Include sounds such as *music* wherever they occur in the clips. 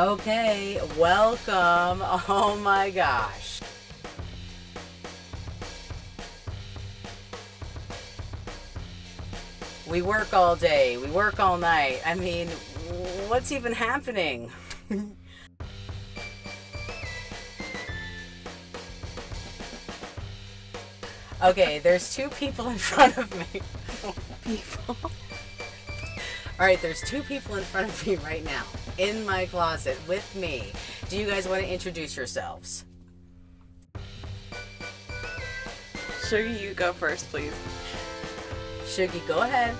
Okay, welcome. *laughs* Oh my gosh. We work all day, we work all night. I mean, what's even happening? *laughs* okay, there's two people in front of me. *laughs* People. All right, there's two people in front of me right now in my closet with me. Do you guys want to introduce yourselves? Sugar, you go first, please. Shuggy, go ahead.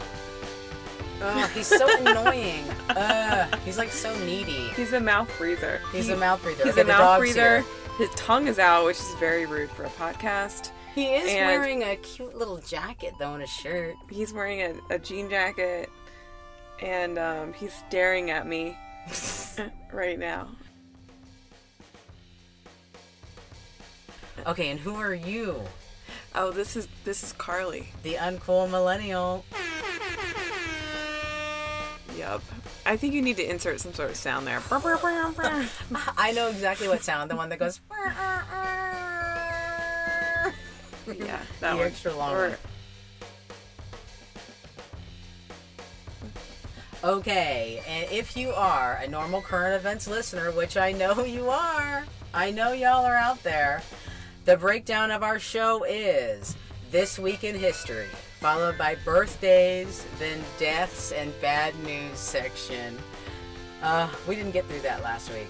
Oh, he's so *laughs* annoying. Uh, he's like so needy. He's a mouth breather. He's He- a mouth breather. He's Okay, a mouth breather. here. His tongue is out, which is very rude for a podcast. He is And- wearing a cute little jacket though and a shirt. He's wearing a, a jean jacket, and um, he's staring at me *laughs* right now. Okay, and who are you? Oh, this is this is Carly. The uncool millennial. Yup. I think you need to insert some sort of sound there. *laughs* I know exactly what sound. The one that goes. *laughs* yeah, that The one. extra long Or- one. Okay, and if you are a normal current events listener, which I know *laughs* you are, I know y'all are out there, the breakdown of our show is This Week in History, followed by birthdays, then deaths and bad news section. Uh, we didn't get through that last week.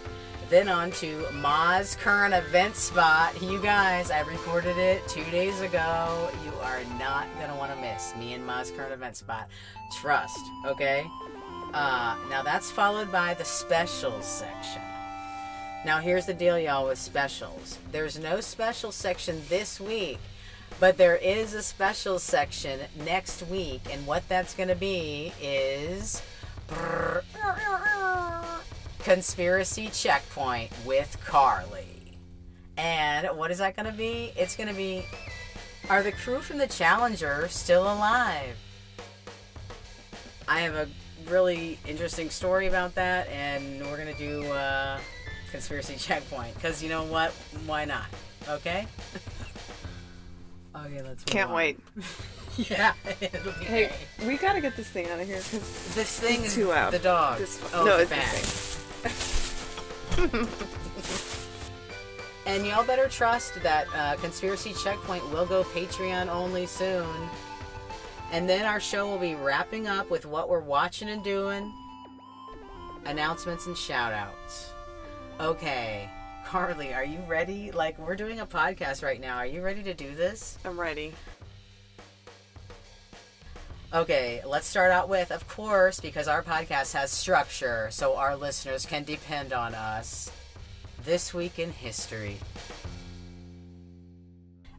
Then on to Ma's current event spot. You guys, I recorded it two days ago. You are not gonna want to miss me and Ma's current event spot. Trust, okay? Uh, now that's followed by the specials section. Now here's the deal, y'all, with specials. There's no special section this week, but there is a special section next week, and what that's gonna be is. Conspiracy Checkpoint with Carly. And what is that going to be? It's going to be Are the crew from the Challenger still alive? I have a really interesting story about that, and we're going to do uh, Conspiracy *laughs* Checkpoint. Because you know what? Why not? Okay? *laughs* okay, let's move Can't on. wait. *laughs* Yeah, Hey, great. we gotta get this thing out of here because This thing It's is too loud. the dog. This- oh, no, it's bag. this And y'all better trust that uh, Conspiracy Checkpoint will go Patreon only soon. And then our show will be wrapping up with what we're watching and doing, announcements and shout outs. Okay, Carly, are you ready? Like, we're doing a podcast right now. Are you ready to do this? I'm ready. Okay, let's start out with, of course, because our podcast has structure, so our listeners can depend on us. This week in history.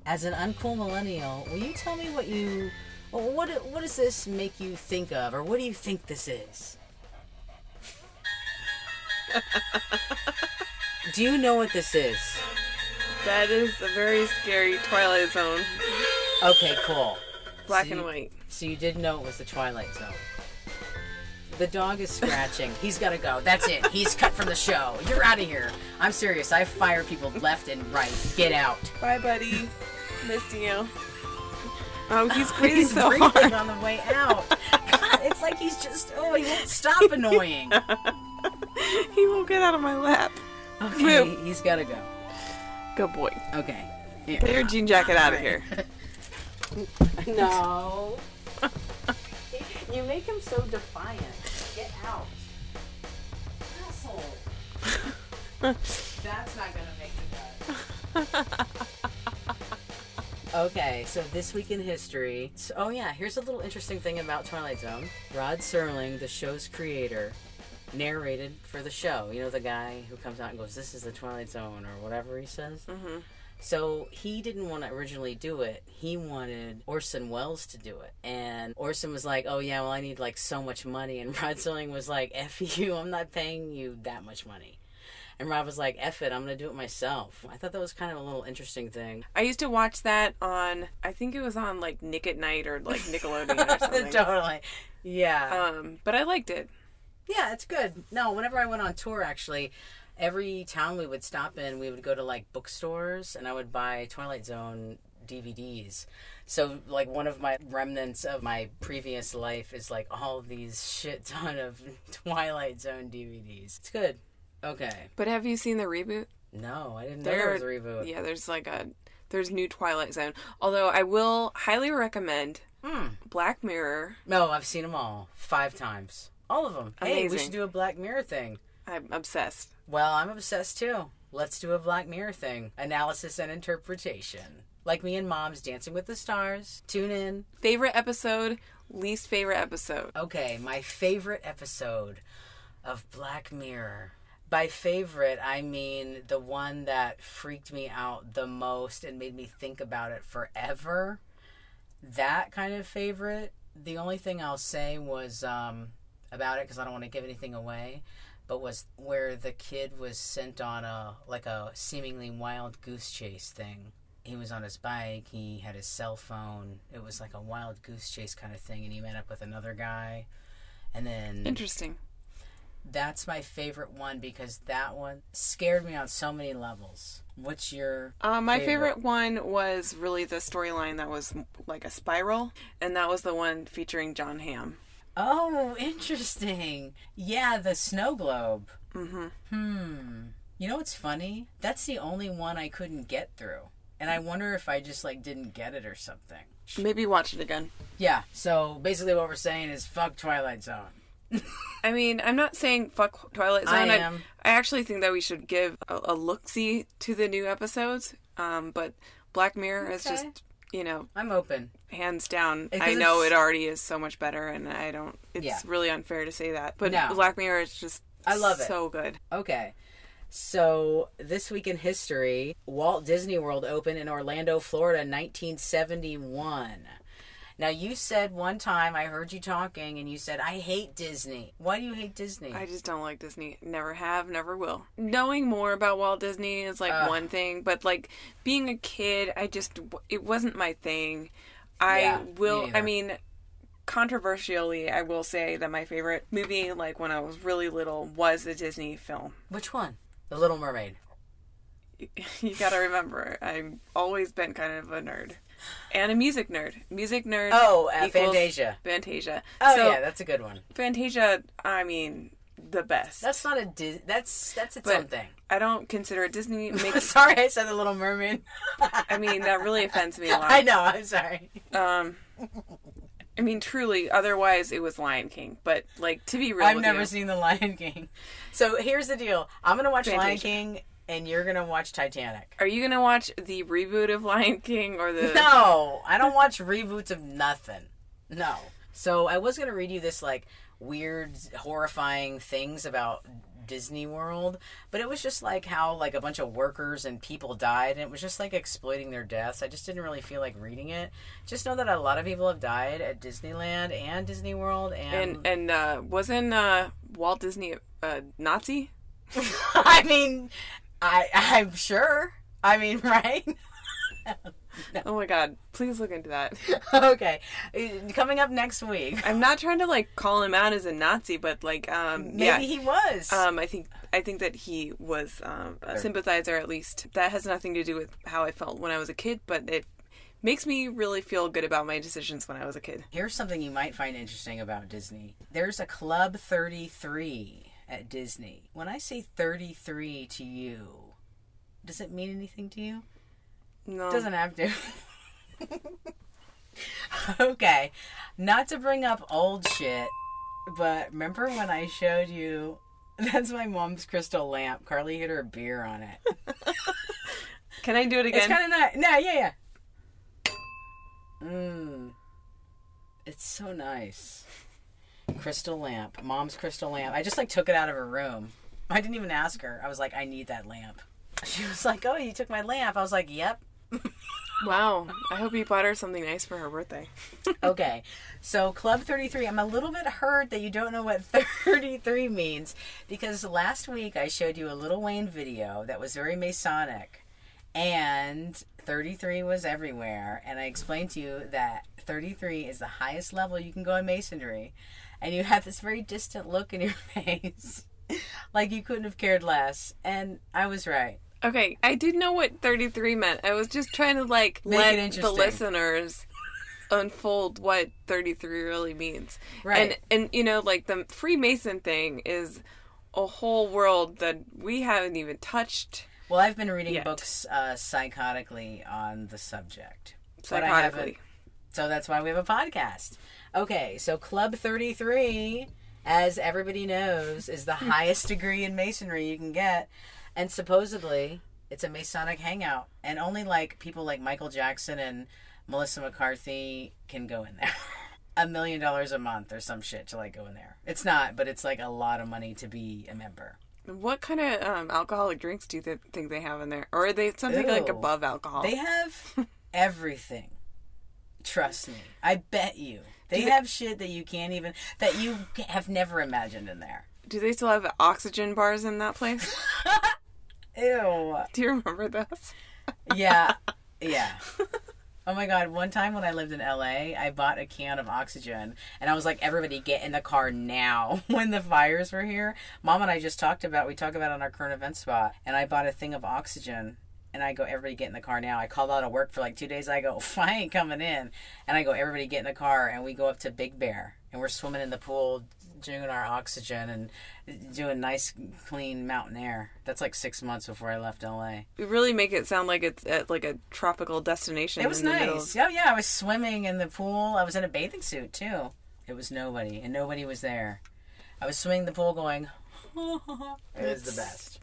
As an uncool millennial, will you tell me what you, what what does this make you think of, or what do you think this is? *laughs* do you know what this is? That is a very scary Twilight Zone, Okay, cool. black So and you- white. So you did know it was the Twilight Zone. The dog is scratching. He's gotta go. That's it. He's cut from the show. You're out of here. I'm serious. I fire people left and right. Get out. Bye, buddy. Missed you. Oh, he's *laughs* breathing He's so breathing hard. on the way out. God, it's like he's just oh, he won't stop annoying. *laughs* he won't get out of my lap. Okay, Move. he's gotta go. Good boy. Okay. Get your jean jacket out of here. *laughs* No. you make him so defiant. Get out. Asshole. That's not gonna make the cut. Okay, so this week in history. So, oh yeah, here's a little interesting thing about Twilight Zone. Rod Serling, the show's creator, narrated for the show. You know the guy who comes out and goes, "This is the Twilight Zone" or whatever he says. hmm So he didn't want to originally do it. He wanted Orson Welles to do it. And Orson was like, oh, yeah, well, I need like so much money. And *laughs* Rod Serling was like, F you, I'm not paying you that much money. And Rod was like, F it, I'm going to do it myself. I thought that was kind of a little interesting thing. I used to watch that on, I think it was on like Nick at Nite or like Nickelodeon or *laughs* something. totally. Yeah. Um, but I liked it. Yeah, it's good. No, whenever I went on tour, actually, every town we would stop in, we would go to like bookstores, and I would buy Twilight Zone DVDs. So, like, one of my remnants of my previous life is like all these shit ton of *laughs* Twilight Zone DVDs. It's good. Okay. But have you seen the reboot? No, I didn't know there was a reboot. Yeah, there's like a there's new Twilight Zone. Although I will highly recommend Hmm. Black Mirror. No, I've seen them all five times. All of them. Hey, we should do a Black Mirror thing. I'm obsessed. Well, I'm obsessed too. Let's do a Black Mirror thing. Analysis and interpretation. Like me and Mom's Dancing with the Stars. Tune in. Favorite episode, least favorite episode. Okay, my favorite episode of Black Mirror. By favorite, I mean the one that freaked me out the most and made me think about it forever. That kind of favorite. The only thing I'll say was um, about it because I don't want to give anything away, but was where the kid was sent on a like a seemingly wild goose chase thing. He was on his bike. He had his cell phone. It was like a wild goose chase kind of thing, and he met up with another guy. And then Interesting. That's my favorite one because that one scared me on so many levels. What's your Uh, my favorite? one was really the storyline that was like a spiral, and that was the one featuring Jon Hamm. Oh, interesting. Yeah, the snow globe. Mm-hmm. Hmm. You know what's funny? That's the only one I couldn't get through. And I wonder if I just like didn't get it or something. Maybe watch it again. Yeah, so basically what we're saying is fuck Twilight Zone. I mean, I'm not saying fuck Twilight Zone. I am. I actually think that we should give a, a look see to the new episodes. Um, but Black Mirror is just, you know, I'm open. hands down. I know it already is so much better, and I don't. It's Yeah. really unfair to say that. But No. Black Mirror is just. I love it. So good. Okay. So, this week in history, Walt Disney World opened in Orlando, Florida, 1971. Now, you said one time, I heard you talking, and you said, I hate Disney. Why do you hate Disney? I just don't like Disney. Never have, never will. Knowing more about Walt Disney is like Ugh. one thing, but like being a kid, I just it wasn't my thing. I Yeah, will. neither. I mean, controversially, I will say that my favorite movie, like when I was really little, was a Disney film. Which one? The Little Mermaid. *laughs* you gotta remember, I've always been kind of a nerd. And a music nerd. Music nerd. Oh, uh, Fantasia. Fantasia. Oh, so, yeah, that's a good one. Fantasia, I mean, the best. That's not a Dis- that's that's its But- own thing. I don't consider it Disney. *laughs* Makes, sorry, I said the Little Mermaid. I mean, that really offends me a *laughs* lot. I know. I'm sorry. Um, I mean, truly. Otherwise, it was Lion King. But like, to be real, I've never you, seen The Lion King. So here's the deal. I'm gonna watch Lion King, and you're gonna watch Titanic. Are you gonna watch the reboot of Lion King or the? No, I don't watch reboots of nothing. No. So I was gonna read you this like weird, horrifying things about Disney World, but it was just like how like a bunch of workers and people died, and it was just like exploiting their deaths. I just didn't really feel like reading it. Just know that a lot of people have died at Disneyland and Disney World, and, And and uh, wasn't uh, Walt Disney a Nazi? *laughs* I mean, I I'm sure. I mean, *laughs* right? *laughs* Oh my God! Please look into that. *laughs* okay, Uh, coming up next week. I'm not trying to like call him out as a Nazi, but like, um, Maybe yeah. he was. Um, I think I think that he was um, a sympathizer. At least that has nothing to do with how I felt when I was a kid, but it makes me really feel good about my decisions when I was a kid. Here's something you might find interesting about Disney. There's a Club 33 at Disney. When I say 33 to you, does it mean anything to you? No, It doesn't have to. *laughs* okay, not to bring up old shit, but remember when I showed you *laughs* that's my mom's crystal lamp. Carly hit her beer on it. *laughs* Can I do it again? It's kind of nice. No, yeah, yeah. Mmm. It's so nice. Crystal lamp. Mom's crystal lamp. I just like took it out of her room. I didn't even ask her. I was like, I need that lamp. *laughs* She was like, Oh, you took my lamp. I was like, Yep. *laughs* wow. I hope you bought her something nice for her birthday. *laughs* Okay. So Club 33, I'm a little bit hurt that you don't know what 33 means because last week I showed you a Lil Wayne video that was very Masonic and 33 was everywhere and I explained to you that 33 is the highest level you can go in masonry and you had this very distant look in your *laughs* face, like you couldn't have cared less. And I was right. Okay, I didn't know what 33 meant. I was just trying to like Make let the listeners unfold what 33 really means. Right. And and you know like the Freemason thing is a whole world that we haven't even touched Well, I've been reading Yet. books uh, psychotically on the subject. Psychotically. So that's why we have a podcast. Okay, so Club 33, as everybody knows, is the highest degree in masonry you can get. And supposedly, it's a Masonic hangout. And only like people like Michael Jackson and Melissa McCarthy can go in there. *laughs* a million dollars a month or some shit to like go in there. It's not, but it's like a lot of money to be a member. What kind of um, alcoholic drinks do you th- think they have in there? Or are they something like above alcohol? They have *laughs* everything. Trust me. I bet you. They have shit that you can't even that you have never imagined in there. do they still have oxygen bars in that place? *laughs* Ew. do you remember those? Yeah. *laughs* Yeah. Oh my god, one time when I lived in LA, I bought a can of oxygen and I was like, everybody get in the car now *laughs* when the fires were here. Mom and I just talked about we talk about it on our current event spot and I bought a thing of oxygen and I go, everybody get in the car now. I called out of work for like two days. I go, *laughs* I ain't coming in. And I go, everybody get in the car and we go up to Big Bear and we're swimming in the pool, doing our oxygen and doing nice clean mountain air. That's like six months before I left LA. You really make it sound like it's at like a tropical destination. It was in the nice. of- Oh yeah, I was swimming in the pool. I was in a bathing suit too. It was nobody, and nobody was there. I was swimming in the pool, going. *laughs* it was the best.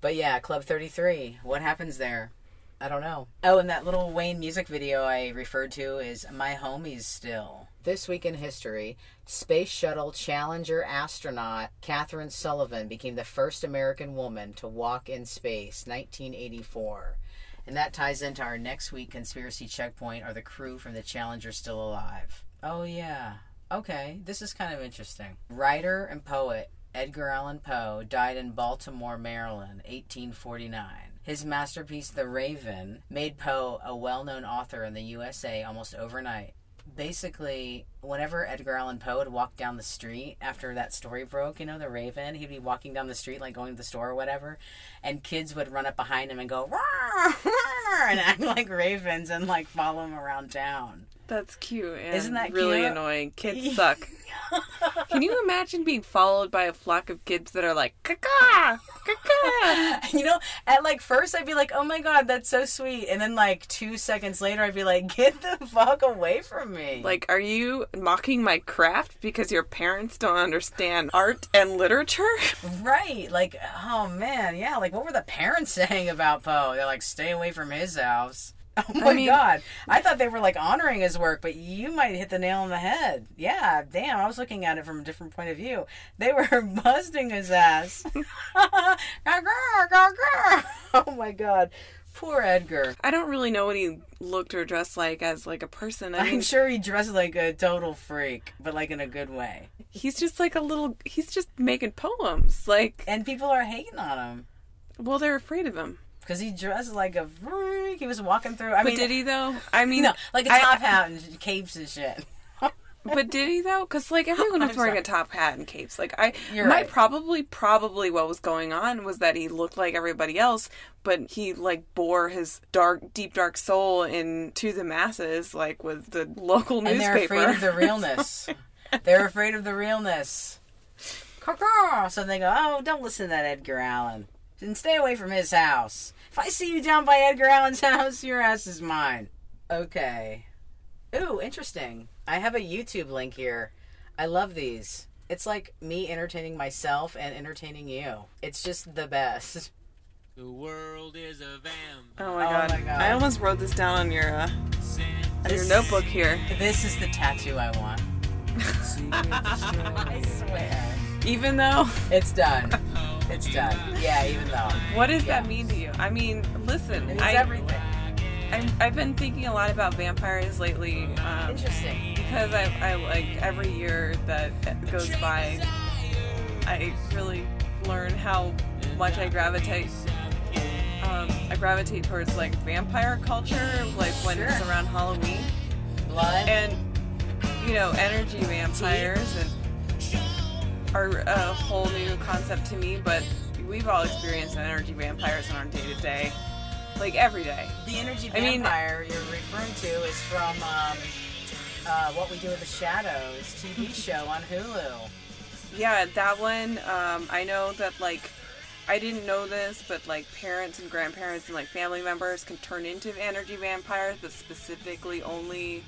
But yeah, Club Thirty Three. What happens there? I don't know. Oh, and that Lil Wayne music video I referred to is "My Homies Still." This week in history, Space Shuttle Challenger astronaut Kathryn Sullivan became the first American woman to walk in space, 1984. And that ties into our next week conspiracy checkpoint. Are the crew from the Challenger still alive? Oh, yeah. Okay, this is kind of interesting. Writer and poet Edgar Allan Poe died in Baltimore, Maryland, 1849. His masterpiece, The Raven, made Poe a well known author in the USA almost overnight. Basically, whenever Edgar Allan Poe would walk down the street after that story broke, you know, The Raven, he'd be walking down the street, like going to the store or whatever, and kids would run up behind him and go, "Rawr, rawr," and act *laughs* like ravens and like follow him around town. That's cute and Isn't that really cute? annoying. Kids *laughs* suck. Can you imagine being followed by a flock of kids that are like caca, caca? *laughs* you know, at like first I'd be like, "Oh my god, that's so sweet," and then like two seconds later I'd be like, *laughs* "Get the fuck away from me!" Like, are you mocking my craft because your parents don't understand art and literature? right? Like, oh man, yeah. Like, what were the parents saying about Poe? They're like, "Stay away from his house." *laughs* Oh my mean- god! I thought they were like honoring his work, but you might hit the nail on the head. Yeah, damn. I was looking at it from a different point of view. They were *laughs* busting his ass. *laughs* oh my god, poor Edgar. I don't really know what he looked or dressed like as like a person. I mean, I'm sure he dressed like a total freak, but like in a good way. he's just like a little. He's just making poems. Like, And people are hating on him well, they're afraid of him. Because he dressed like a freak. He was walking through. I But mean, did he though? I mean, no, like a I- top hat and capes and shit. *laughs* But did he though? Because like everyone was wearing sorry. a top hat and capes. Like I, You're my right. probably probably what was going on was that he looked like everybody else, but he like bore his dark, deep, dark soul into the masses, like with the local and they're afraid of the *laughs* realness. they're afraid of the realness. So they go, oh, don't listen to that Edgar Allan. And stay away from his house. If I see you down by Edgar Allan's *laughs* house, your ass is mine. Okay. Ooh, interesting. I have a YouTube link here. I love these. It's like me entertaining myself and entertaining you. It's just the best. *laughs* The world is a vampire. oh my, Oh god. my God. I almost wrote this down on your uh, on your notebook here. This is the tattoo I want. *laughs* I swear. Even though, It's done. It's done. Yeah, even though. what does that mean to you? I mean, listen, It's I, everything. I'm, I've been thinking a lot about vampires lately. Um, Interesting. because I, I like every year that goes by, I really learn how much I gravitate. Um, I gravitate towards like vampire culture, like when it's around Halloween, Blood. and you know, energy vampires and are a whole new concept to me, but we've all experienced energy vampires in our day to day, like every day. The energy I mean- vampire you're referring to is from um, uh, What We Do with the Shadows TV *laughs* show on Hulu. Yeah, that one. Um, I know that like I didn't know this, but like parents and grandparents and like family members can turn into energy vampires, but specifically only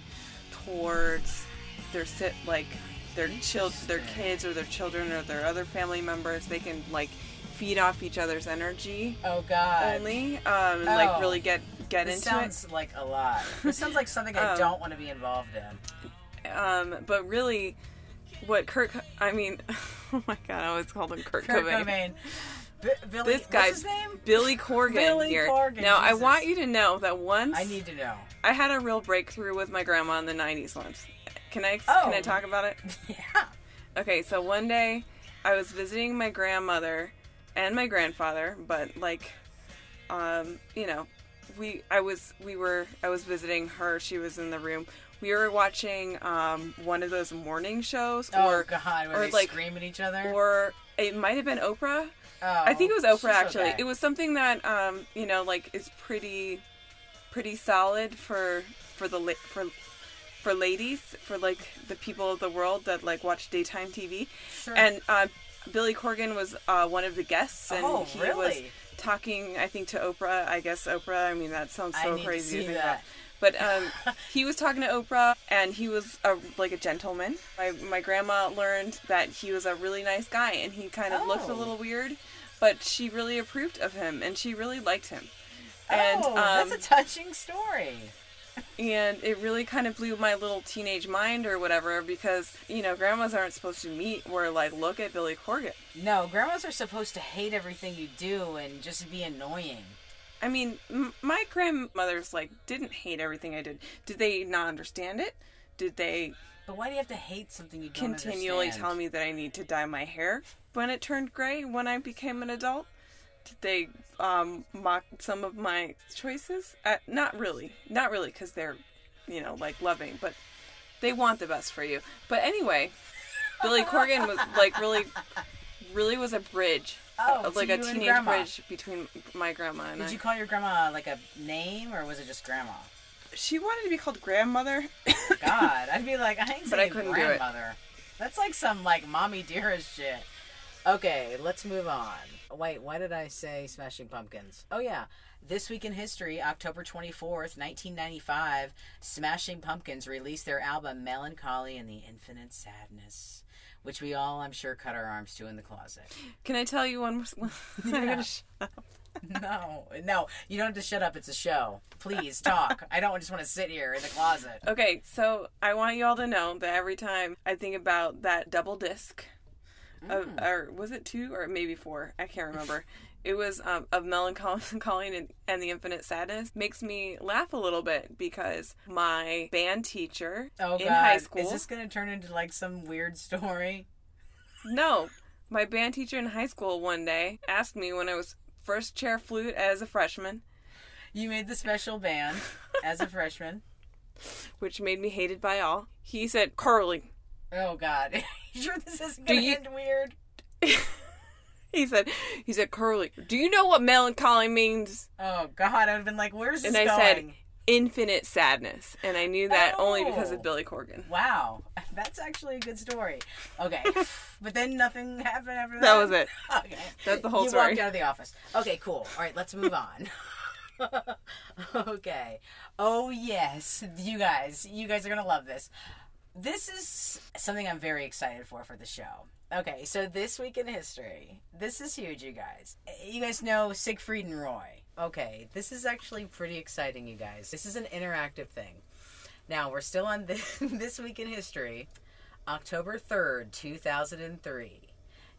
towards their sit like their child, their kids or their children or their other family members. They can like feed off each other's energy Oh God. only, um, and like Oh. really get get into it. This into sounds like a lot. This sounds like something I *laughs* Um, don't want to be involved in. Um, but really, what Kurt? Co- I mean, *laughs* oh my god, I always called him Kurt, Kurt Cobain. Cobain. B- Billy, This guy's what's his name? Billy Corgan Billy here. Corgan, now, I want you to know that once I need to know. I had a real breakthrough with my grandma in the '90s once. Can I Oh. can I talk about it? *laughs* Yeah. Okay, so one day I was visiting my grandmother and my grandfather, but like, um, you know, we I was we were I was visiting her. She was in the room. We were watching um, one of those morning shows, Oh or God, or like, scream at each other. or it might have been Oprah. oh, I think it was Oprah actually. okay. It was something that um, you know, like is pretty pretty solid for for the for for ladies, for like the people of the world that like watch daytime TV. Sure. And uh, Billy Corgan was uh, one of the guests, and Oh, he was talking, I think, to Oprah. I guess Oprah. I mean, that sounds so need to crazy see think that. about. But um, *laughs* he was talking to Oprah, and he was a, like a gentleman. My my grandma learned that he was a really nice guy, and he kind of looked a Oh. little weird, but she really approved of him, and she really liked him. And oh, um, that's a touching story. And it really kind of blew my little teenage mind or whatever because you know grandmas aren't supposed to meet where like look at Billy Corgan. No, grandmas are supposed to hate everything you do and just be annoying. I mean, m- my grandmothers like didn't hate everything I did. Did they not understand it? Did they But why do you have to hate something you continually understand? tell me that I need to dye my hair when it turned gray when I became an adult? Did they um, mock some of my choices? Uh, not really, not really, because they're, you know, like loving, but they want the best for you. But anyway, Billy Corgan was like really, really was a bridge, Oh, uh, so like a teenage bridge between my grandma and Did I. you call your grandma like a name or was it just grandma? she wanted to be called grandmother. God, I'd be like, I *laughs* ain't But I saying couldn't do it. grandmother. That's like some like mommy dearest shit. Okay, let's move on. Wait, why did I say Smashing Pumpkins? Oh yeah, this week in history, October twenty fourth, nineteen ninety five, Smashing Pumpkins released their album Mellon Collie and the Infinite Sadness, which we all, I'm sure, cut our arms to in the closet. Can I tell you one more? *laughs* Yeah. gonna shut up. No, no, you don't have to shut up. It's a show. Please talk. I don't just want to sit here in the closet. Okay, so I want you all to know that every time I think about that double disc, of, or was it two or maybe four? I can't remember. it was um, of melancholy and, and the infinite sadness makes me laugh a little bit because my band teacher Oh in God, high school. is this gonna turn into like some weird story? No, my band teacher in high school one day asked me when I was first chair flute as a freshman, You made the special band as a freshman. *laughs* which made me hated by all. He said, "Carly." Oh God, *laughs* you sure this isn't gonna you- end weird? *laughs* He said, "He said, Carly, do you know what melancholy means?" Oh God, I would have been like, "Where's this And I going?" said, "Infinite sadness," and I knew that only because Oh. of Billy Corgan. "Wow, *laughs* that's actually a good story." Okay, but then nothing happened after that. That was it. Okay, That's the whole you story. walked out of the office. Okay, cool. All right, let's move on. okay. Oh yes, you guys, you guys are gonna love this. This is something I'm very excited for for the show. Okay, so this week in history, this is huge, you guys. You guys know Siegfried and Roy. Okay, this is actually pretty exciting, you guys. This is an interactive thing. Now we're still on this, *laughs* this week in history, October third, two thousand and three.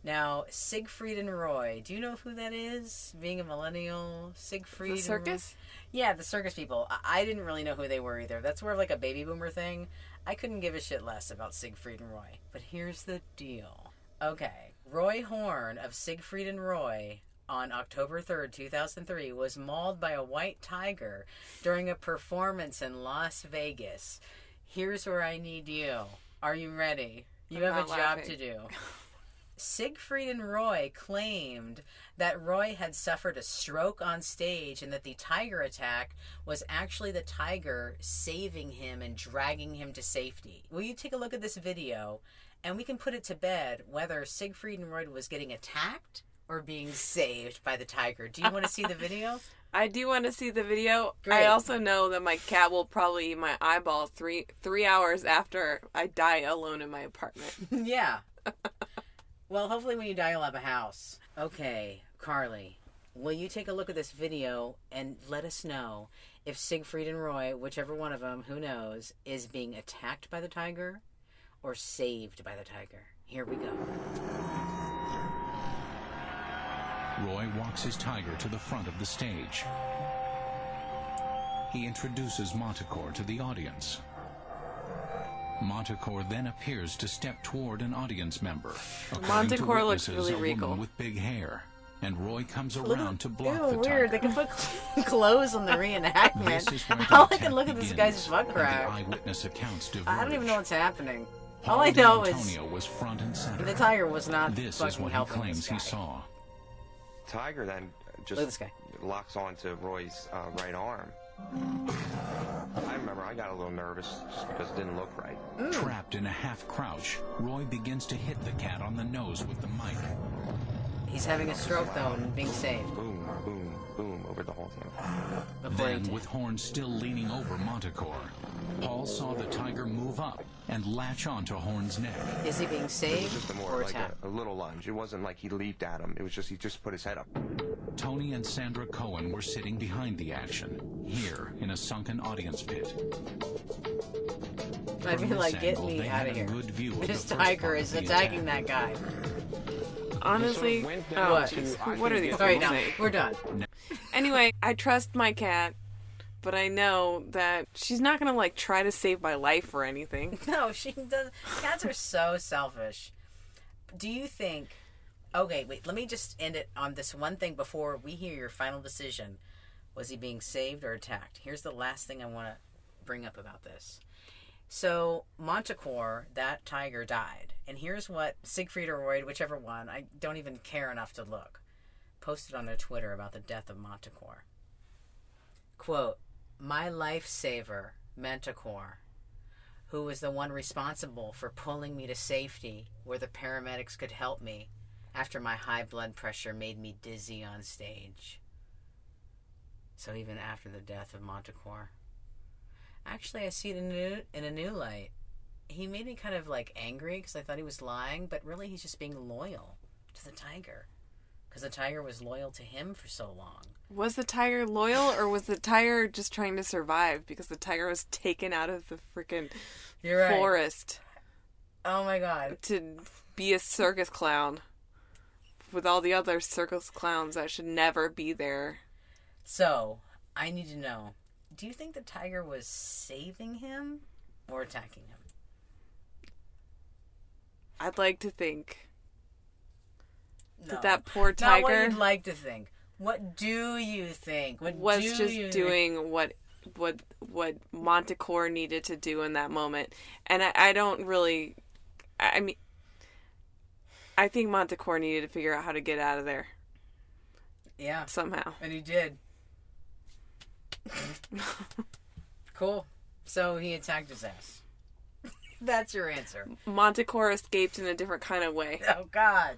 Now, Siegfried and Roy, do you know who that is? Being a millennial, Siegfried The and Roy- circus? yeah, the circus people. I-, I didn't really know who they were either. That's more of like a baby boomer thing. I couldn't give a shit less about Siegfried and Roy. But here's the deal. Okay, Roy Horn of Siegfried and Roy on October 3rd, 2003 was mauled by a white tiger during a performance in Las Vegas. Here's where I need you. Are you ready? You I'm have a job laughing. to do. *laughs* Siegfried and Roy claimed that Roy had suffered a stroke on stage and that the tiger attack was actually the tiger saving him and dragging him to safety. Will you take a look at this video and we can put it to bed whether Siegfried and Roy was getting attacked or being saved by the tiger? Do you want to see the video? *laughs* I do want to see the video. Great. I also know that my cat will probably eat my eyeball three three hours after I die alone in my apartment. *laughs* yeah. *laughs* well, hopefully when you you'll have a house. Okay, Carly, will you take a look at this video and let us know if Siegfried and Roy, whichever one of them, who knows, is being attacked by the tiger or saved by the tiger? Here we go. Roy walks his tiger to the front of the stage. He introduces Montecore to the audience. Montecore then appears to step toward an audience member. According to Montecore looks really a regal. woman with big hair, and Roy comes Look around at- to block Ew, the weird. tiger. They can put *laughs* clothes on the *laughs* This reenactment. is the *laughs* All I can look at this begins, guy's butt crack. The eyewitness accounts diverge. I don't even know what's happening. All I know is D'Antonio was front and center. the tiger was not This fucking is what he claims he saw. Tiger then just Look at this guy. locks onto Roy's uh, right arm. I remember I got a little nervous just because it didn't look right. Trapped in a half crouch, Roy begins to hit the cat on the nose with the mic. He's having a stroke though and being saved, Boom, boom, boom over the whole thing. according Then, to with Horn still leaning over Montecore, Paul saw the tiger move up and latch onto Horn's neck. Is he being It was saved just a more or like attacked? a, a little lunge. It wasn't like he leaped at him. It was just he just put his head up. Tony and Sandra Cohen were sitting behind the action, here in a sunken audience pit. I From mean, like, this get angle, me they out had of a here. good view of This the first tiger part is of the attacking that guy. Honestly, went oh, What? to, jeez. I what are these the- All right, people now saying? we're done. *laughs* Anyway, I trust my cat, but I know that she's not gonna like try to save my life or anything. *laughs* No, she does. Cats are so selfish. Do you think? Okay, wait. Let me just end it on this one thing before we hear your final decision. Was he being saved or attacked? Here's the last thing I want to bring up about this. So Montecore, that tiger died, and here's what Siegfried or Royd, whichever one, I don't even care enough to look, posted on their Twitter about the death of Montecore. Quote: "My lifesaver, Manticore." who was the one responsible for pulling me to safety where the paramedics could help me after my high blood pressure made me dizzy on stage. So even after the death of Montecore. Actually, I see it in a new, in a new light. He made me kind of like angry because I thought he was lying, but really he's just being loyal to the tiger. Because the tiger was loyal to him for so long. Was the tiger loyal or was the tiger just trying to survive because the tiger was taken out of the freaking right. forest Oh my god. to be a circus clown with all the other circus clowns that should never be there? So, I need to know do you think the tiger was saving him or attacking him? I'd like to think No. that that poor tiger. Not what you'd like to think. What do you think? What was do just you think? doing what what what Montecore needed to do in that moment, and I, I don't really. I I mean, I think Montecore needed to figure out how to get out of there Yeah, somehow. and he did. *laughs* cool. So he attacked his ass. *laughs* That's your answer. Montecore escaped in a different kind of way. Oh God.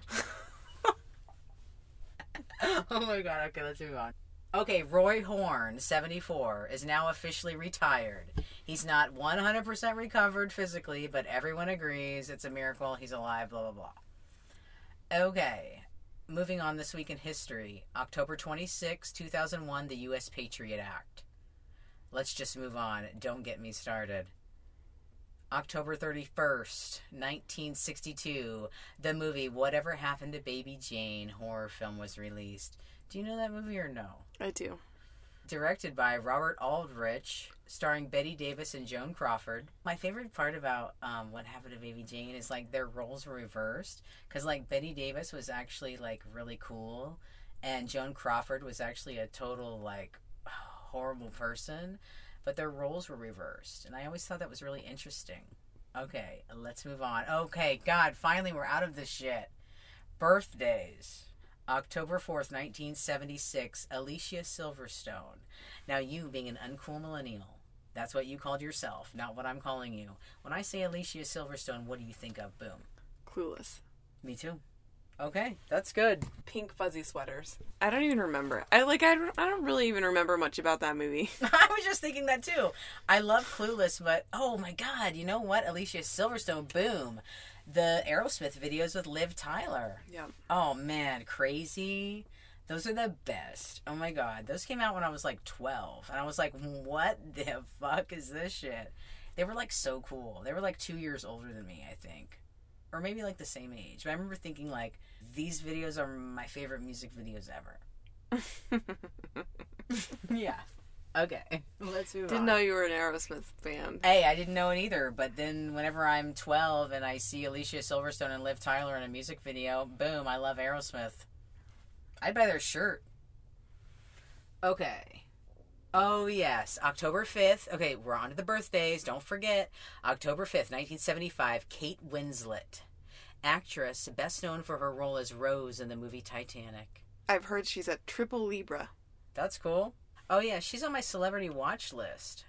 *laughs* oh my God. Okay, let's move on. Okay, Roy Horn, 74, is now officially retired. He's not 100% recovered physically, but everyone agrees it's a miracle he's alive, blah, blah, blah. Okay, moving on this week in history. October 26, 2001, the U.S. Patriot Act. Let's just move on. Don't get me started. October 31st, 1962, the movie Whatever Happened to Baby Jane horror film was released. Do you know that movie or no? I do. Directed by Robert Aldrich, starring Bette Davis and Joan Crawford. My favorite part about um, What Happened to Baby Jane is like their roles were reversed. Because like Bette Davis was actually like really cool, and Joan Crawford was actually a total like *sighs* horrible person. But their roles were reversed, and I always thought that was really interesting. Okay, let's move on. Okay, God, finally we're out of this shit. Birthdays. October 4th, 1976, Alicia Silverstone. Now, you being an uncool millennial, that's what you called yourself, not what I'm calling you. When I say Alicia Silverstone, what do you think of? Boom. Clueless. Me too. Okay, that's good. Pink fuzzy sweaters. I don't even remember. I like. I don't, I don't really even remember much about that movie. *laughs* I was just thinking that too. I love Clueless, but oh my god, you know what? Alicia Silverstone, boom. The Aerosmith videos with Liv Tyler. Yeah. Oh man, crazy. Those are the best. Oh my god. Those came out when I was like 12. And I was like, what the fuck is this shit? They were like so cool. They were like two years older than me, I think. Or maybe like the same age. But I remember thinking, like, these videos are my favorite music videos ever. *laughs* yeah. Okay. Let's move Didn't on. know you were an Aerosmith fan. Hey, I didn't know it either, but then whenever I'm 12 and I see Alicia Silverstone and Liv Tyler in a music video, boom, I love Aerosmith. I'd buy their shirt. Okay. Oh, yes. October 5th. Okay, we're on to the birthdays. Don't forget. October 5th, 1975, Kate Winslet. Actress, best known for her role as Rose in the movie Titanic. I've heard she's a triple Libra. That's cool. Oh, yeah, she's on my celebrity watch list.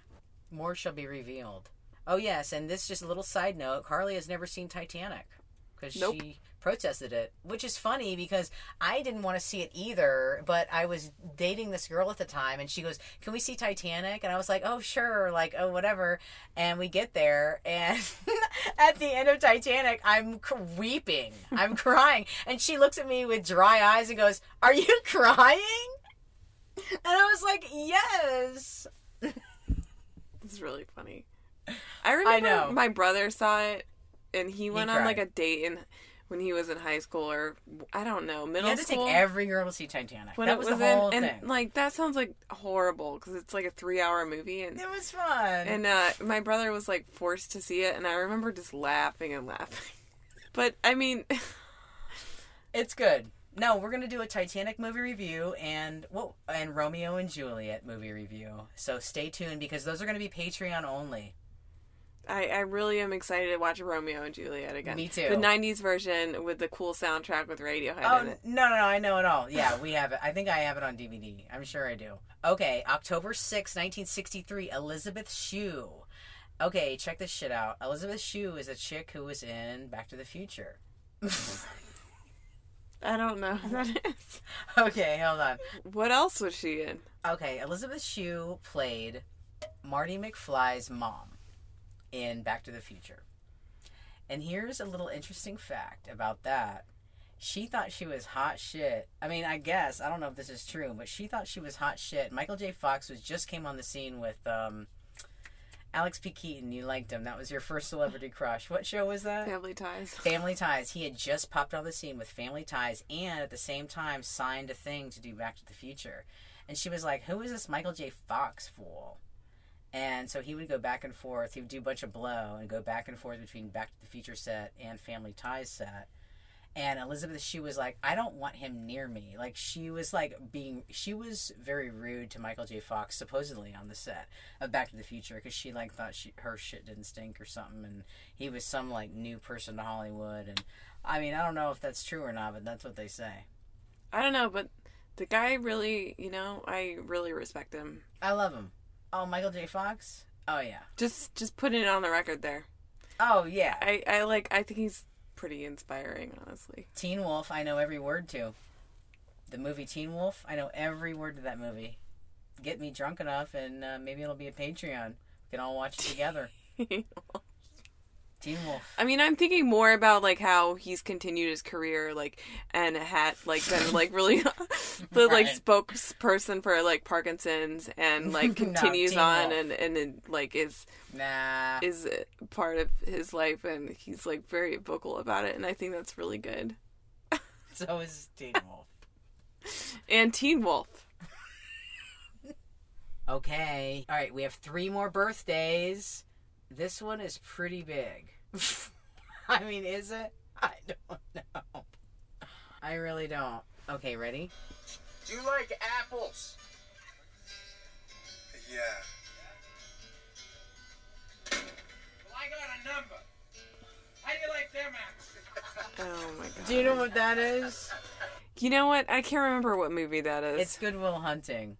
More shall be revealed. Oh, yes, and this just a little side note Carly has never seen Titanic because Nope. she protested it, which is funny because I didn't want to see it either, but I was dating this girl at the time and she goes, Can we see Titanic? And I was like, Oh, sure, like, oh, whatever. And we get there, and *laughs* at the end of Titanic, I'm weeping, I'm *laughs* crying. And she looks at me with dry eyes and goes, Are you crying? And I was like, yes. *laughs* It's really funny. I remember know. my brother saw it, and he went on like a date in when he was in high school or I don't know middle school. You had to take every girl to see Titanic. when that it was, was, the whole in, thing. and like that sounds like horrible because it's like a three-hour movie, and it was fun. and uh, my brother was like forced to see it, and I remember just laughing and laughing. *laughs* But I mean, *laughs* it's good. No, we're gonna do a Titanic movie review and whoa, and Romeo and Juliet movie review. So stay tuned because those are gonna be Patreon only. I, I really am excited to watch Romeo and Juliet again. Me too. The '90s version with the cool soundtrack with Radiohead Oh in no, no, no! I know it all. Yeah, we have it. I think I have it on DVD. I'm sure I do. Okay, October 6, 1963. Elizabeth Shue. Okay, check this shit out. Elizabeth Shue is a chick who was in Back to the Future. I don't know who that is. okay, hold on. What else was she in? Okay, Elizabeth Shue played Marty McFly's mom in Back to the Future. And here's a little interesting fact about that. She thought she was hot shit. I mean, I guess I don't know if this is true, but she thought she was hot shit. Michael J. Fox was just came on the scene with um, Alex P. Keaton. You liked him. That was your first celebrity crush. What show was that? Family Ties. Family Ties. He had just popped on the scene with Family Ties and at the same time signed a thing to do Back to the Future. And she was like, Who is this Michael J. Fox fool? And so he would go back and forth. He would do a bunch of blow and go back and forth between Back to the Future set and Family Ties set. And Elizabeth she was like, I don't want him near me. Like she was like being, she was very rude to Michael J. Fox supposedly on the set of Back to the Future because she like thought she her shit didn't stink or something, and he was some like new person to Hollywood. And I mean, I don't know if that's true or not, but that's what they say. I don't know, but the guy really, you know, I really respect him. I love him. Oh, Michael J. Fox. Oh yeah. Just just putting it on the record there. Oh yeah. I I like I think he's pretty inspiring, honestly. Teen Wolf. I know every word to. The movie Teen Wolf. I know every word to that movie. Get me drunk enough, and uh, maybe it'll be a Patreon. We can all watch it together. *laughs* Teen Wolf. I mean, I'm thinking more about like how he's continued his career, like, and had like been like really *laughs* the like Right. spokesperson for like Parkinson's, and like *laughs* *laughs* continues Teen on, Wolf. and and like is Nah. is part of his life, and he's like very vocal about it, and I think that's really good. so is Teen Wolf. And Teen Wolf, Okay. All right, we have three more birthdays. This one is pretty big. *laughs* I mean, is it? I don't know. I really don't. Okay, ready? Do you like apples? Yeah. Well, I got a number. How do you like them apples? *laughs* Oh my god. Do you know what that is? You know what? I can't remember what movie that is. It's Good Will Hunting.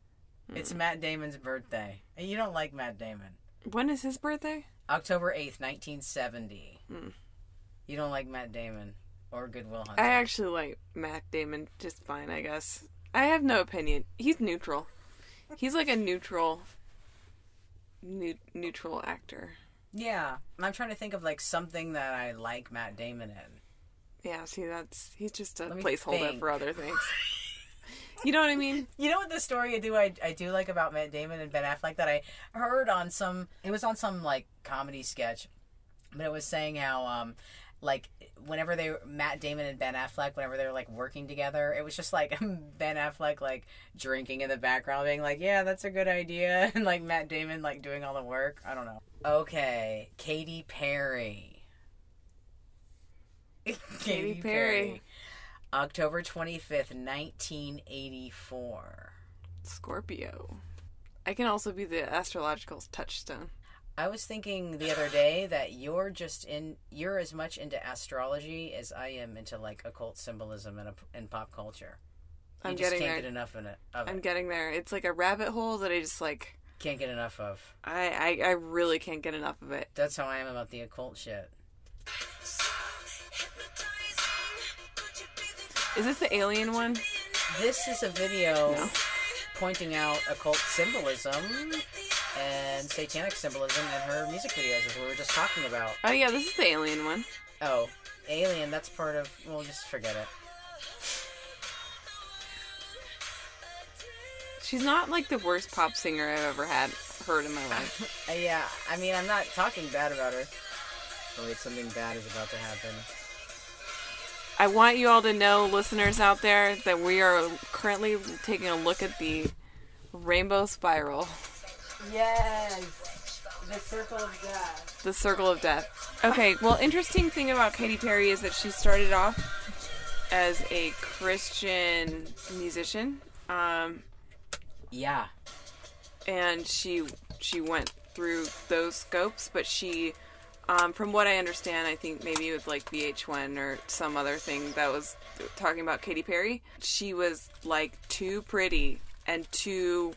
It's hmm. Matt Damon's birthday. And you don't like Matt Damon. when is his birthday? October 8th, 1970. Hmm. You don't like Matt Damon or Good Will Hunting. I actually like Matt Damon just fine, I guess. I have no opinion. He's neutral. He's like a neutral, neutral actor. Yeah. I'm trying to think of like something that I like Matt Damon in. Yeah, see, that's he's just a placeholder think. for other things. *laughs* you know what I mean? You know what the story I do I, I do like about Matt Damon and Ben Affleck that I heard on some it was on some like comedy sketch, but it was saying how um like whenever they Matt Damon and Ben Affleck whenever they were like working together it was just like *laughs* Ben Affleck like drinking in the background being like yeah that's a good idea *laughs* and like Matt Damon like doing all the work. I don't know. Okay. Katy Perry. *laughs* Katy Perry. October 25th 1984 Scorpio. I can also be the astrological touchstone. I was thinking the other day that you're just in you're as much into astrology as I am into like occult symbolism and, and pop culture. You I'm just getting can't there. get enough in it, I'm it. getting there. It's like a rabbit hole that I just like. Can't get enough of. I, I I really can't get enough of it. That's how I am about the occult shit. Is this the alien one? This is a video No. pointing out occult symbolism and satanic symbolism in her music videos, as we were just talking about. Oh yeah, this is the alien one. Oh, Alien, that's part of. Well, just forget it. She's not like the worst pop singer I've ever had heard in my life. *laughs* Uh, yeah, I mean, I'm not talking bad about her. Oh, wait, something bad is about to happen. I want you all to know, listeners out there, that we are currently taking a look at the rainbow spiral, Yes! The circle of death. the circle of death. Okay, well, interesting thing about Katy Perry is that she started off as a Christian musician, um, Yeah. and she she went through those scopes, but she. Um, from what I understand, I think maybe with like VH1 or some other thing that was talking about Katy Perry, she was like too pretty and too.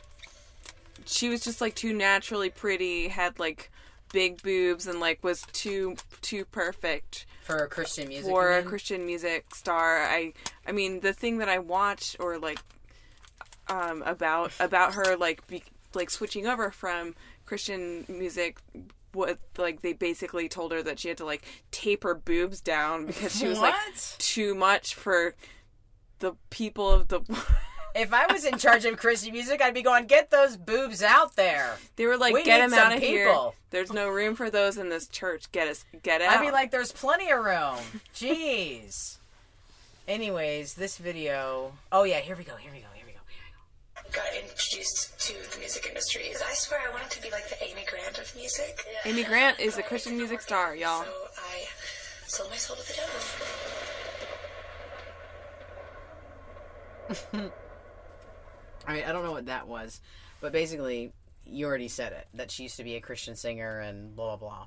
She was just like too naturally pretty, had like big boobs, and like was too too perfect For a Christian music. for a? Christian music star. I I mean the thing that I watched or like um about about her like be, like switching over from Christian music what like they basically told her that she had to like tape her boobs down because she was like What? too much for the people of the *laughs* If I was in charge of Christian music, I'd be going, get those boobs out there. they were like We get need him some out of here people." there's no room for those in this church get us get out I'd be like, there's plenty of room. Jeez. Anyways, this video. Oh, yeah, here we go, here we go, here we go, here we go. Got introduced to the music industry is I swear I wanted to be like the Amy Grant of music. Amy Grant is a Christian music star y'all So I sold my soul to the devil. *laughs* All right, I don't know what that was, but basically, you already said it that she used to be a Christian singer and blah blah blah.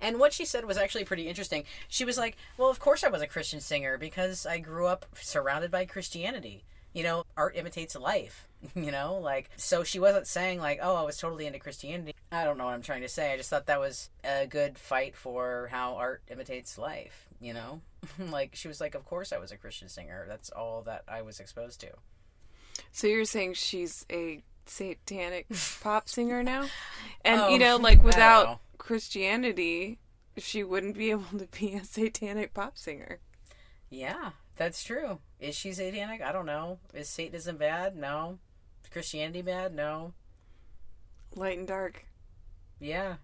And what she said was actually pretty interesting. She was like, "Well, of course I was a Christian singer because I grew up surrounded by Christianity. You know, art imitates life. *laughs* You know, like so she wasn't saying like, "Oh, I was totally into Christianity." I don't know what I'm trying to say. I just thought that was a good fight for how art imitates life, you know? *laughs* like she was like, "Of course I was a Christian singer. That's all that I was exposed to." So you're saying she's a satanic *laughs* pop singer now? And Oh, you know, like without know. Christianity, she wouldn't be able to be a satanic pop singer. Yeah, that's true. Is she satanic? I don't know. Is Satanism bad? No. Is Christianity bad? No. Light and dark. Yeah.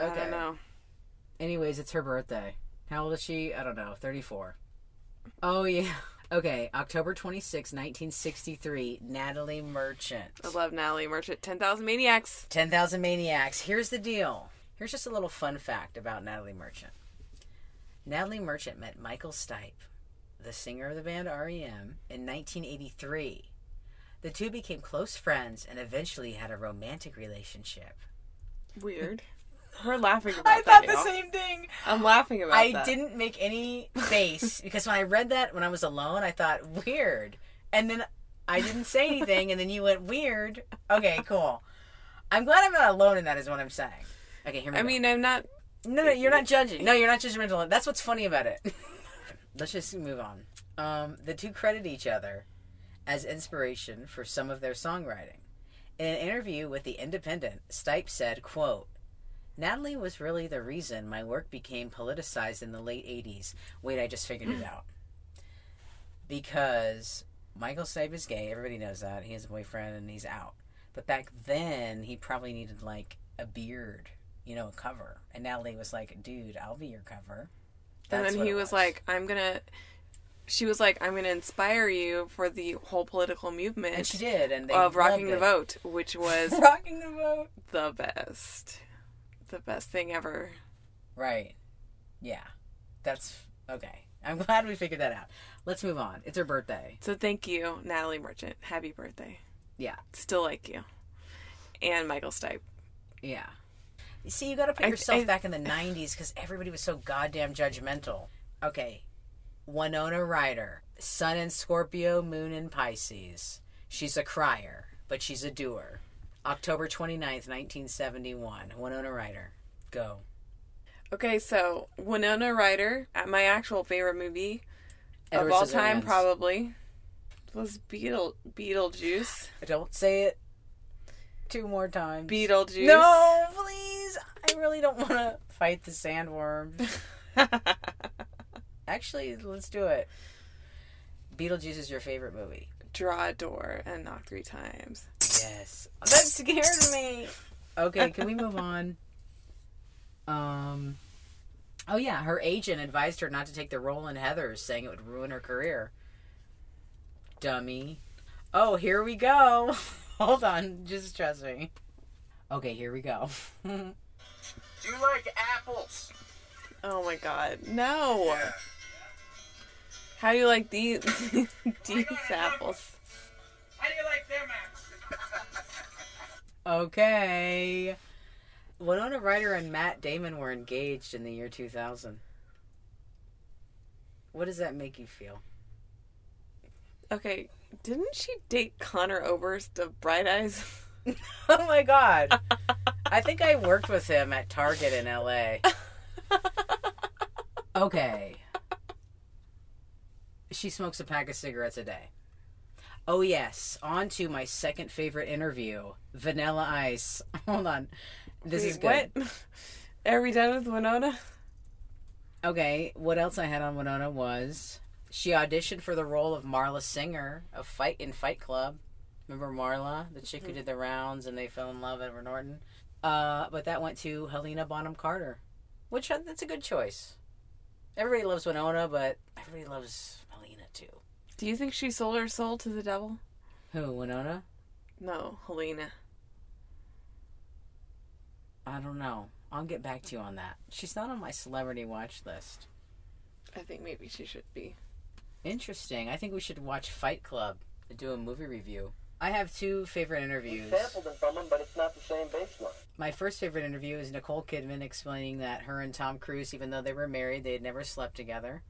Okay. I don't know. Anyways, it's her birthday. How old is she? I don't know. 34. Oh, yeah. *laughs* Okay, October 26, 1963, Natalie Merchant. I love Natalie Merchant. 10,000 Maniacs. 10,000 Maniacs. Here's the deal. Here's just a little fun fact about Natalie Merchant. Natalie Merchant met Michael Stipe, the singer of the band REM, in 1983. The two became close friends and eventually had a romantic relationship. Weird. We're laughing *laughs* about I thought the y'all. same thing. I'm laughing about I that. didn't make any face *laughs* because when I read that when I was alone, I thought weird, and then I didn't say anything, and then you went weird. Okay, cool. I'm glad I'm not alone in that. Is what I'm saying. Okay, here we I go. mean, I'm not. no, no, you're not judging. No, you're not judgmental. That's what's funny about it. *laughs* Let's just move on. Um, the two credit each other as inspiration for some of their songwriting. In an interview with The Independent, Stipe said, quote, Natalie was really the reason my work became politicized in the late 80s. Wait, I just figured it *laughs* out. Because Michael Stipe is gay. Everybody knows that. He has a boyfriend and he's out. But back then, he probably needed like a beard, you know, a cover. And Natalie was like, dude, I'll be your cover. And That's then he it was, like, I'm gonna. She was like, I'm gonna inspire you for the whole political movement and she did. And they of rocking the it. vote, which *laughs* was Rocking the vote. the best, the best thing ever. Right. Yeah. That's okay. I'm glad we figured that out. Let's move on. It's her birthday. So thank you, Natalie Merchant. Happy birthday. Yeah. Still like you, and Michael Stipe. Yeah. You see, you got to put I- yourself I- back in the 90s because everybody was so goddamn judgmental. Okay. Winona Ryder, Sun in Scorpio, Moon in Pisces. She's a crier, but she's a doer. October 29th, 1971. Winona Ryder. Go. Okay, so Winona Ryder, uh, my actual favorite movie Edward of all time, probably was Beetle Beetlejuice. I don't say it two more times. Beetlejuice. No, please. I really don't want to fight the sandworms. *laughs* Actually, let's do it. Beetlejuice is your favorite movie. Draw a door and knock three times. Yes. That scared me. Okay, can we move on? Um. Oh yeah, her agent advised her not to take the role in Heathers, saying it would ruin her career. Dummy. Oh, here we go. *laughs* *laughs* Hold on, just trust me. Okay, here we go. *laughs* Do you like apples? Oh my god, no! How do you like *laughs* these these apples? How do you like them apples? Okay. Winona Ryder and Matt Damon were engaged in the year 2000. What does that make you feel? Okay, didn't she date Conor Oberst of Bright Eyes? *laughs* Oh my god. I think I worked with him at Target in LA. *laughs* Okay. She smokes a pack of cigarettes a day. Oh yes, on to my second favorite interview, Vanilla Ice. *laughs* Hold on. This is good. What? Are we done with Winona? Okay, what else I had on Winona was she auditioned for the role of Marla Singer of Fight in Fight Club. Remember Marla, the chick who did the rounds and they fell in love at Norton? Uh, but that went to Helena Bonham Carter, which that's a good choice. Everybody loves Winona, but everybody loves Helena too. Do you think she sold her soul to the devil? Who, Winona? No, Helena. I don't know. I'll get back to you on that. She's not on my celebrity watch list. I think maybe she should be. Interesting. I think we should watch Fight Club and do a movie review. I have two favorite interviews. Sampled them from him, but it's not the same bass line. My first favorite interview is Nicole Kidman explaining that her and Tom Cruise, even though they were married, they had never slept together.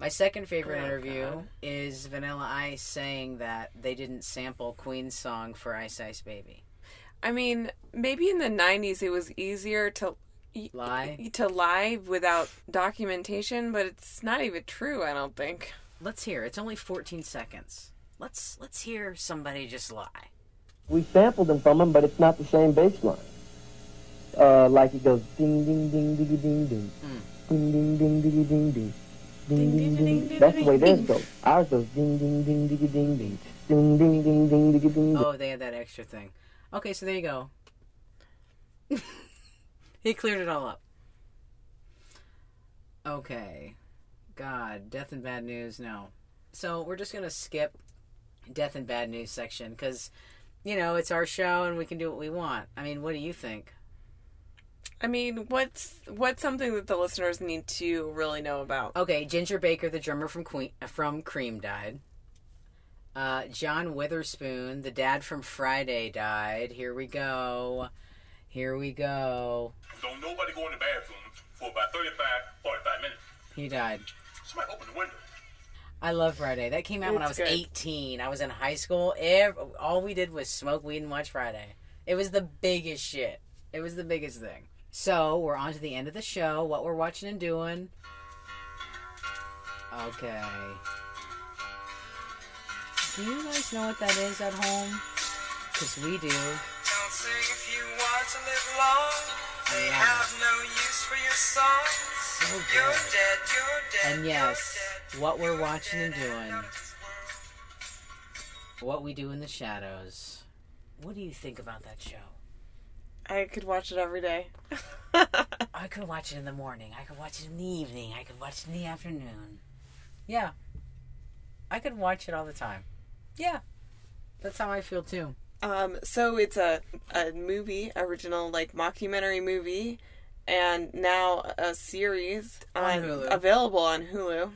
My second favorite Oh, interview God. is Vanilla Ice saying that they didn't sample Queen's song for Ice Ice Baby. I mean, maybe in the '90s it was easier to y- Lie? to lie without documentation, but it's not even true. I don't think. Let's hear. It's only 14 seconds. Let's let's hear somebody just lie. We sampled them from him, but it's not the same bass line. Uh, like it goes ding ding ding ding ding ding, ding ding ding ding ding ding, ding ding ding. That's the way theirs goes. Ours goes ding ding ding ding ding ding, ding ding ding ding ding ding. Oh, they had that extra thing. Okay, so there you go. He cleared it all up. Okay. God, death and bad news, no. So we're just gonna skip death and bad news section because, you know, it's our show and we can do what we want. I mean, what do you think? I mean, what's what's something that the listeners need to really know about? Okay, Ginger Baker, the drummer from Queen from Cream, died. Uh, John Witherspoon, the dad from Friday, died. Here we go. Here we go. Don't nobody go in the bathroom for about 35, 45 minutes. He died. Somebody open the window. I love Friday. That came out when I was good. 18. I was in high school. Ev all we did was smoke weed and watch Friday. It was the biggest shit. It was the biggest thing. So we're on to the end of the show. What we're watching and doing. Okay. Do you guys know what that is at home? Because we do. Don't if you want to live long. They Yeah. have no use for your song. So You're dead, you're dead. And you're yes, dead, what we're watching and doing. out of this world. What we do in the shadows. What do you think about that show? I could watch it every day. *laughs* I could watch it in the morning. I could watch it in the evening. I could watch it in the afternoon. Yeah. I could watch it all the time. Yeah. That's how I feel too. Um, so it's a a movie, original like mockumentary movie, and now a series On on- available on Hulu.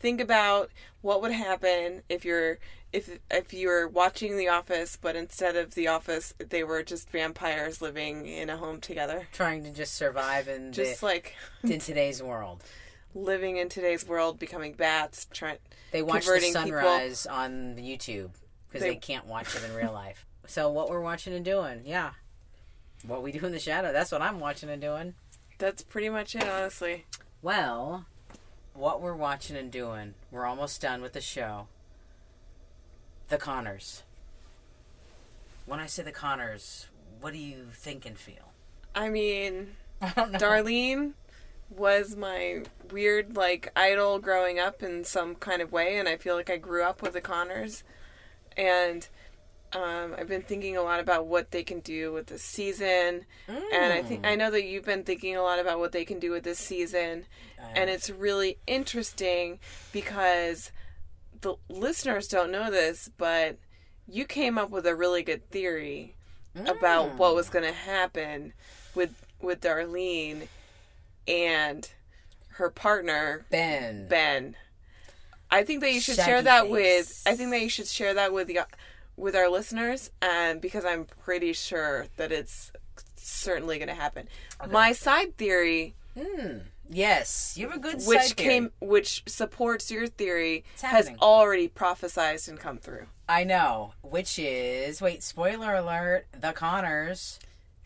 Think about what would happen if you're if if you were watching The Office, but instead of The Office, they were just vampires living in a home together, Trying to just survive in just the, like *laughs* in today's world. living in today's world, becoming bats, trying. They watch the converting people. sunrise on the YouTube because they, They- can't watch it in real life. So what we're watching and doing, yeah. What we do in the shadow, that's what I'm watching and doing. That's pretty much it, honestly. Well, what we're watching and doing, we're almost done with the show. The Connors. When I say the Connors, what do you think and feel? I mean, *laughs* I. Darlene was my weird like idol growing up in some kind of way and I feel like I grew up with the Connors and um, I've been thinking a lot about what they can do with this season. And I think I know that you've been thinking a lot about what they can do with this season. And it's really interesting because the listeners don't know this but you came up with a really good theory about what was going to happen with with Darlene and her partner Ben. Ben. I think that you should Shaggy share that face. with. I think that you should share that with the with our listeners, and because I'm pretty sure that it's certainly going to happen. My side theory, Hmm. Yes, you have a good which came, which supports your theory, has already prophesized and come through. I know, which is wait, spoiler alert: The Connors.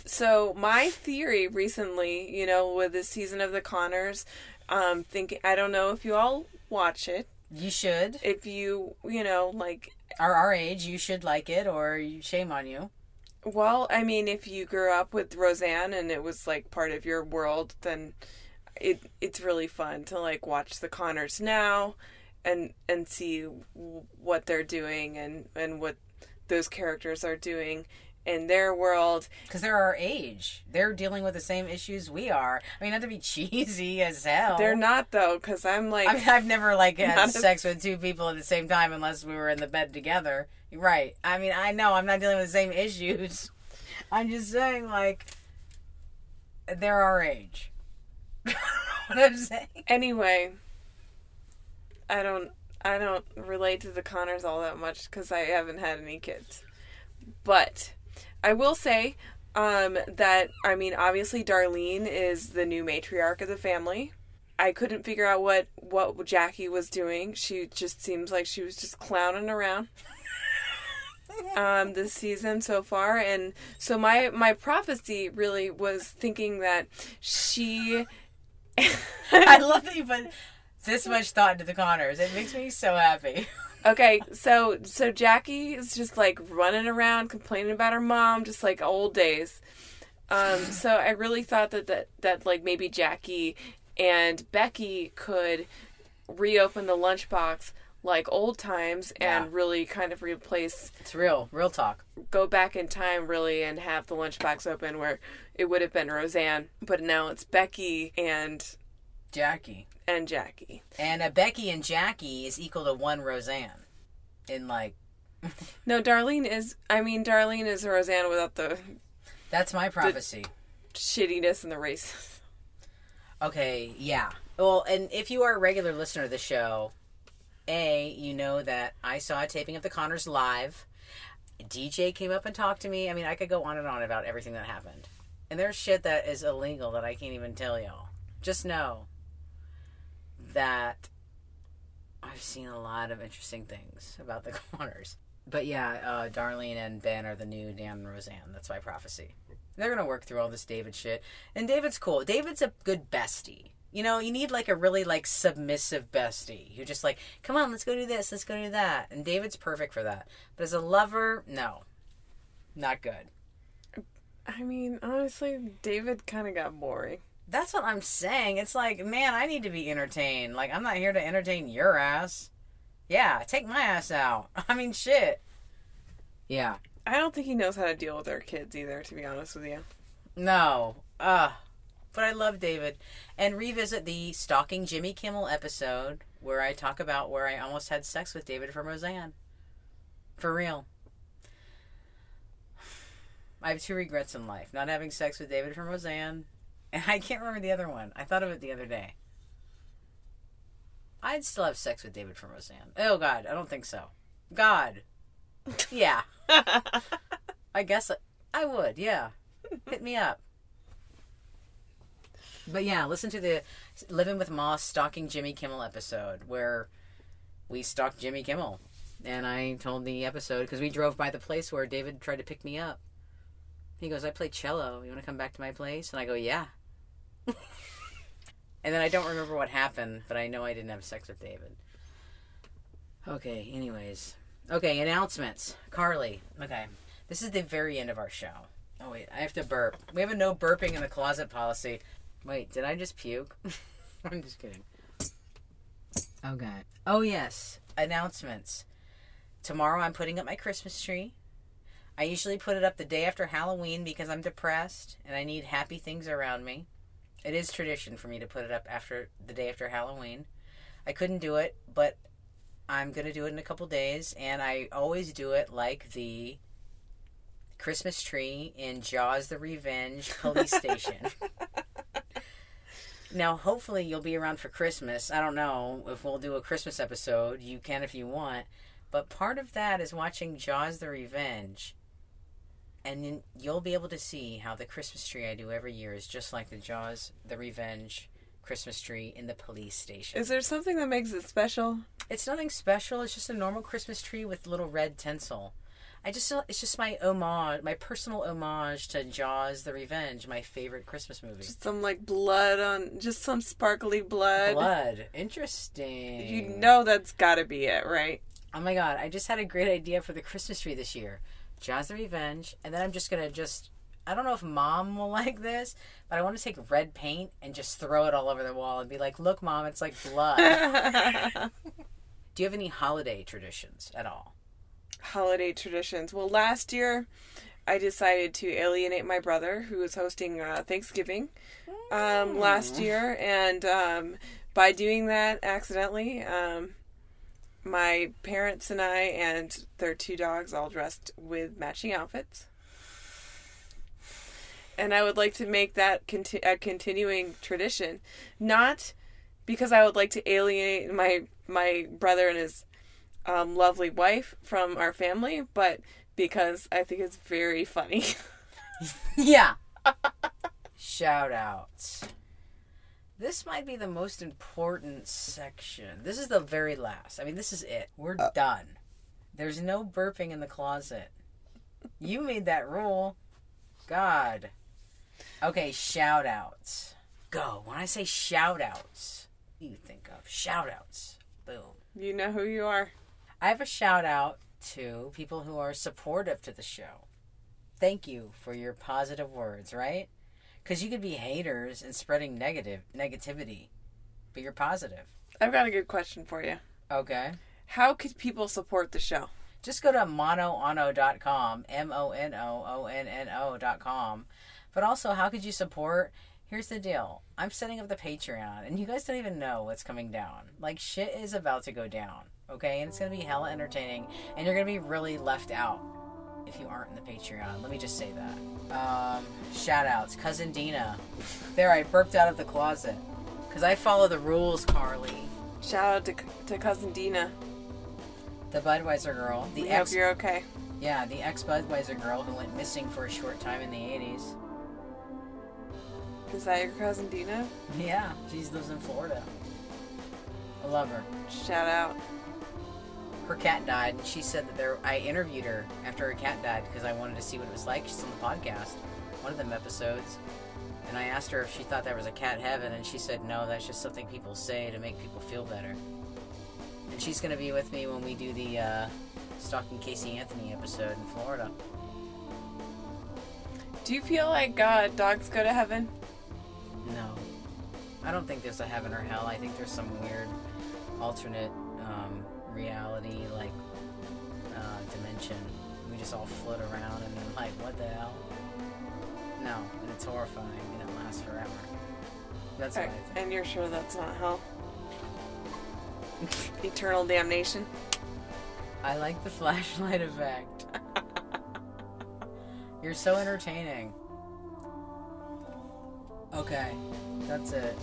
So my theory recently, you know, with the season of The Connors, um, thinking I don't know if you all watch it. You should. If you, you know, like Are our age, you should like it, or you- shame on you. Well, I mean, if you grew up with Roseanne and it was like part of your world, then it it's really fun to like watch the Connors now and and see what they're doing and and what those characters are doing in their world. Because they're our age. They're dealing with the same issues we are. I mean, not to be *laughs* cheesy as hell. They're not though, because I'm like I mean, I've never like *laughs* had Not a- sex with two people at the same time unless we were in the bed together. Right. I mean, I know I'm not dealing with the same issues. *laughs* I'm just saying, like, they're our age. what I'm saying. anyway. I don't I don't relate to the Connors all that much because I haven't had any kids, but I will say um, that I mean obviously Darlene is the new matriarch of the family. I couldn't figure out what what Jackie was doing. She just seems like she was just clowning around *laughs* um, this season so far, and so my my prophecy really was thinking that she. *laughs* I love that you put this much thought into the Connors. It makes me so happy. *laughs* Okay, so so Jackie is just like running around complaining about her mom, just like old days. Um, *sighs* so I really thought that that that like maybe Jackie and Becky could reopen the lunchbox like old times and Yeah. really kind of replace It's real, real talk. go back in time really and have the lunchbox open where it would have been Roseanne, but now it's Becky and Jackie. And Jackie. And a Becky and Jackie is equal to one Roseanne. In like, *laughs* No, Darlene is I mean Darlene is a Roseanne without the that's my prophecy. shittiness and the race. Okay, yeah. Well, and if you are a regular listener of the show, A, you know that I saw a taping of the Connors live. DJ came up and talked to me. I mean, I could go on and on about everything that happened. And there's shit that is illegal that I can't even tell y'all. Just know that I've seen a lot of interesting things about the *laughs* Connors. But yeah, uh, Darlene and Ben are the new Dan and Roseanne. That's my prophecy. They're gonna work through all this David shit, and David's cool. David's a good bestie. You know, you need like a really like submissive bestie who just like, come on, let's go do this, let's go do that. And David's perfect for that. But as a lover, no, not good. I mean, honestly, David kind of got boring. That's what I'm saying. It's like, man, I need to be entertained. Like, I'm not here to entertain your ass. Yeah, take my ass out. *laughs* I mean, shit. Yeah. I don't think he knows how to deal with our kids either, to be honest with you. No. Uh but I love David. And revisit the Stalking Jimmy Kimmel episode where I talk about where I almost had sex with David from Roseanne. For real. *sighs* I have two regrets in life. Not having sex with David from Roseanne. And I can't remember the other one. I thought of it the other day. I'd still have sex with David from Roseanne. Oh God, I don't think so. God. Yeah. *laughs* I guess I, I would, yeah. Hit me up. But yeah, listen to the Living with Moss stalking Jimmy Kimmel episode where we stalked Jimmy Kimmel. And I told the episode because we drove by the place where David tried to pick me up. He goes, I play cello. You want to come back to my place? And I go, yeah. *laughs* and then I don't remember what happened, but I know I didn't have sex with David. Okay, anyways. Okay, announcements. Carly. Okay. This is the very end of our show. Oh, wait, I have to burp. We have a no burping in the closet policy. Wait, did I just puke? *laughs* I'm just kidding. Okay. Oh, yes. Announcements. Tomorrow I'm putting up my Christmas tree. I usually put it up the day after Halloween because I'm depressed and I need happy things around me. It is tradition for me to put it up after the day after Halloween. I couldn't do it, but I'm going to do it in a couple days and I always do it like the Christmas tree in Jaws the Revenge police station. *laughs* now, hopefully, you'll be around for Christmas. I don't know if we'll do a Christmas episode. You can if you want. But part of that is watching Jaws the Revenge. And then you'll be able to see how the Christmas tree I do every year is just like the Jaws the Revenge Christmas tree in the police station. Is there something that makes it special? It's nothing special. It's just a normal Christmas tree with little red tinsel. I just it's just my homage, my personal homage to Jaws: The Revenge, my favorite Christmas movie. Just some like blood on, just some sparkly blood. Blood, interesting. You know that's got to be it, right? Oh my god! I just had a great idea for the Christmas tree this year: Jaws: The Revenge, and then I'm just gonna just. I don't know if mom will *laughs* like this, but I want to take red paint and just throw it all over the wall and be like, "Look, mom, it's like blood." *laughs* *laughs* Do you have any holiday traditions at all? holiday traditions. Well, last year I decided to alienate my brother who was hosting uh, Thanksgiving um, last year, and um, by doing that accidentally, um, my parents and I and their two dogs all dressed with matching outfits. And I would like to make that conti- a continuing tradition, not because I would like to alienate my my brother and his um, lovely wife from our family, but because I think it's very funny. *laughs* yeah. *laughs* Shout outs. This might be the most important section. This is the very last. I mean, this is it. We're uh, done. There's no burping in the closet. You made that rule. God. Okay, shout outs. Go. When I say shout outs, you think of shout outs. Boom. You know who you are. I have a shout out to people who are supportive to the show. Thank you for your positive words, right? Because you could be haters and spreading negative negativity, but you're positive. I've got a good question for you. Okay. How could people support the show? Just go to monoono.com, M O N O O N N O.com. But also, how could you support? Here's the deal. I'm setting up the Patreon, and you guys don't even know what's coming down. Like, shit is about to go down okay? And it's gonna be hella entertaining, and you're gonna be really left out if you aren't in the Patreon. Let me just say that. Um, shout outs, cousin Dina. There, I burped out of the closet because I follow the rules, Carly. Shout out to, to cousin Dina. The Budweiser girl. The we ex- hope you're okay. Yeah, the ex Budweiser girl who went missing for a short time in the 80s. Is that your cousin Dina? *laughs* Yeah, she lives in Florida. I love her. Shout out. Her cat died, and she said that there. I interviewed her after her cat died because I wanted to see what it was like. She's on the podcast, one of them episodes, and I asked her if she thought there was a cat heaven, and she said no. That's just something people say to make people feel better. And she's gonna be with me when we do the uh, stalking Casey Anthony episode in Florida. Do you feel like uh, dogs go to heaven? No, I don't think there's a heaven or hell. I think there's some weird alternate reality, like uh, dimension. We just all float around and then like, what the hell? No, and it's horrifying and it lasts forever. That's what I Okay. And you're sure that's not hell? *laughs* Eternal damnation. I like the *laughs* flashlight effect. *laughs* You're so entertaining. Okay, that's it.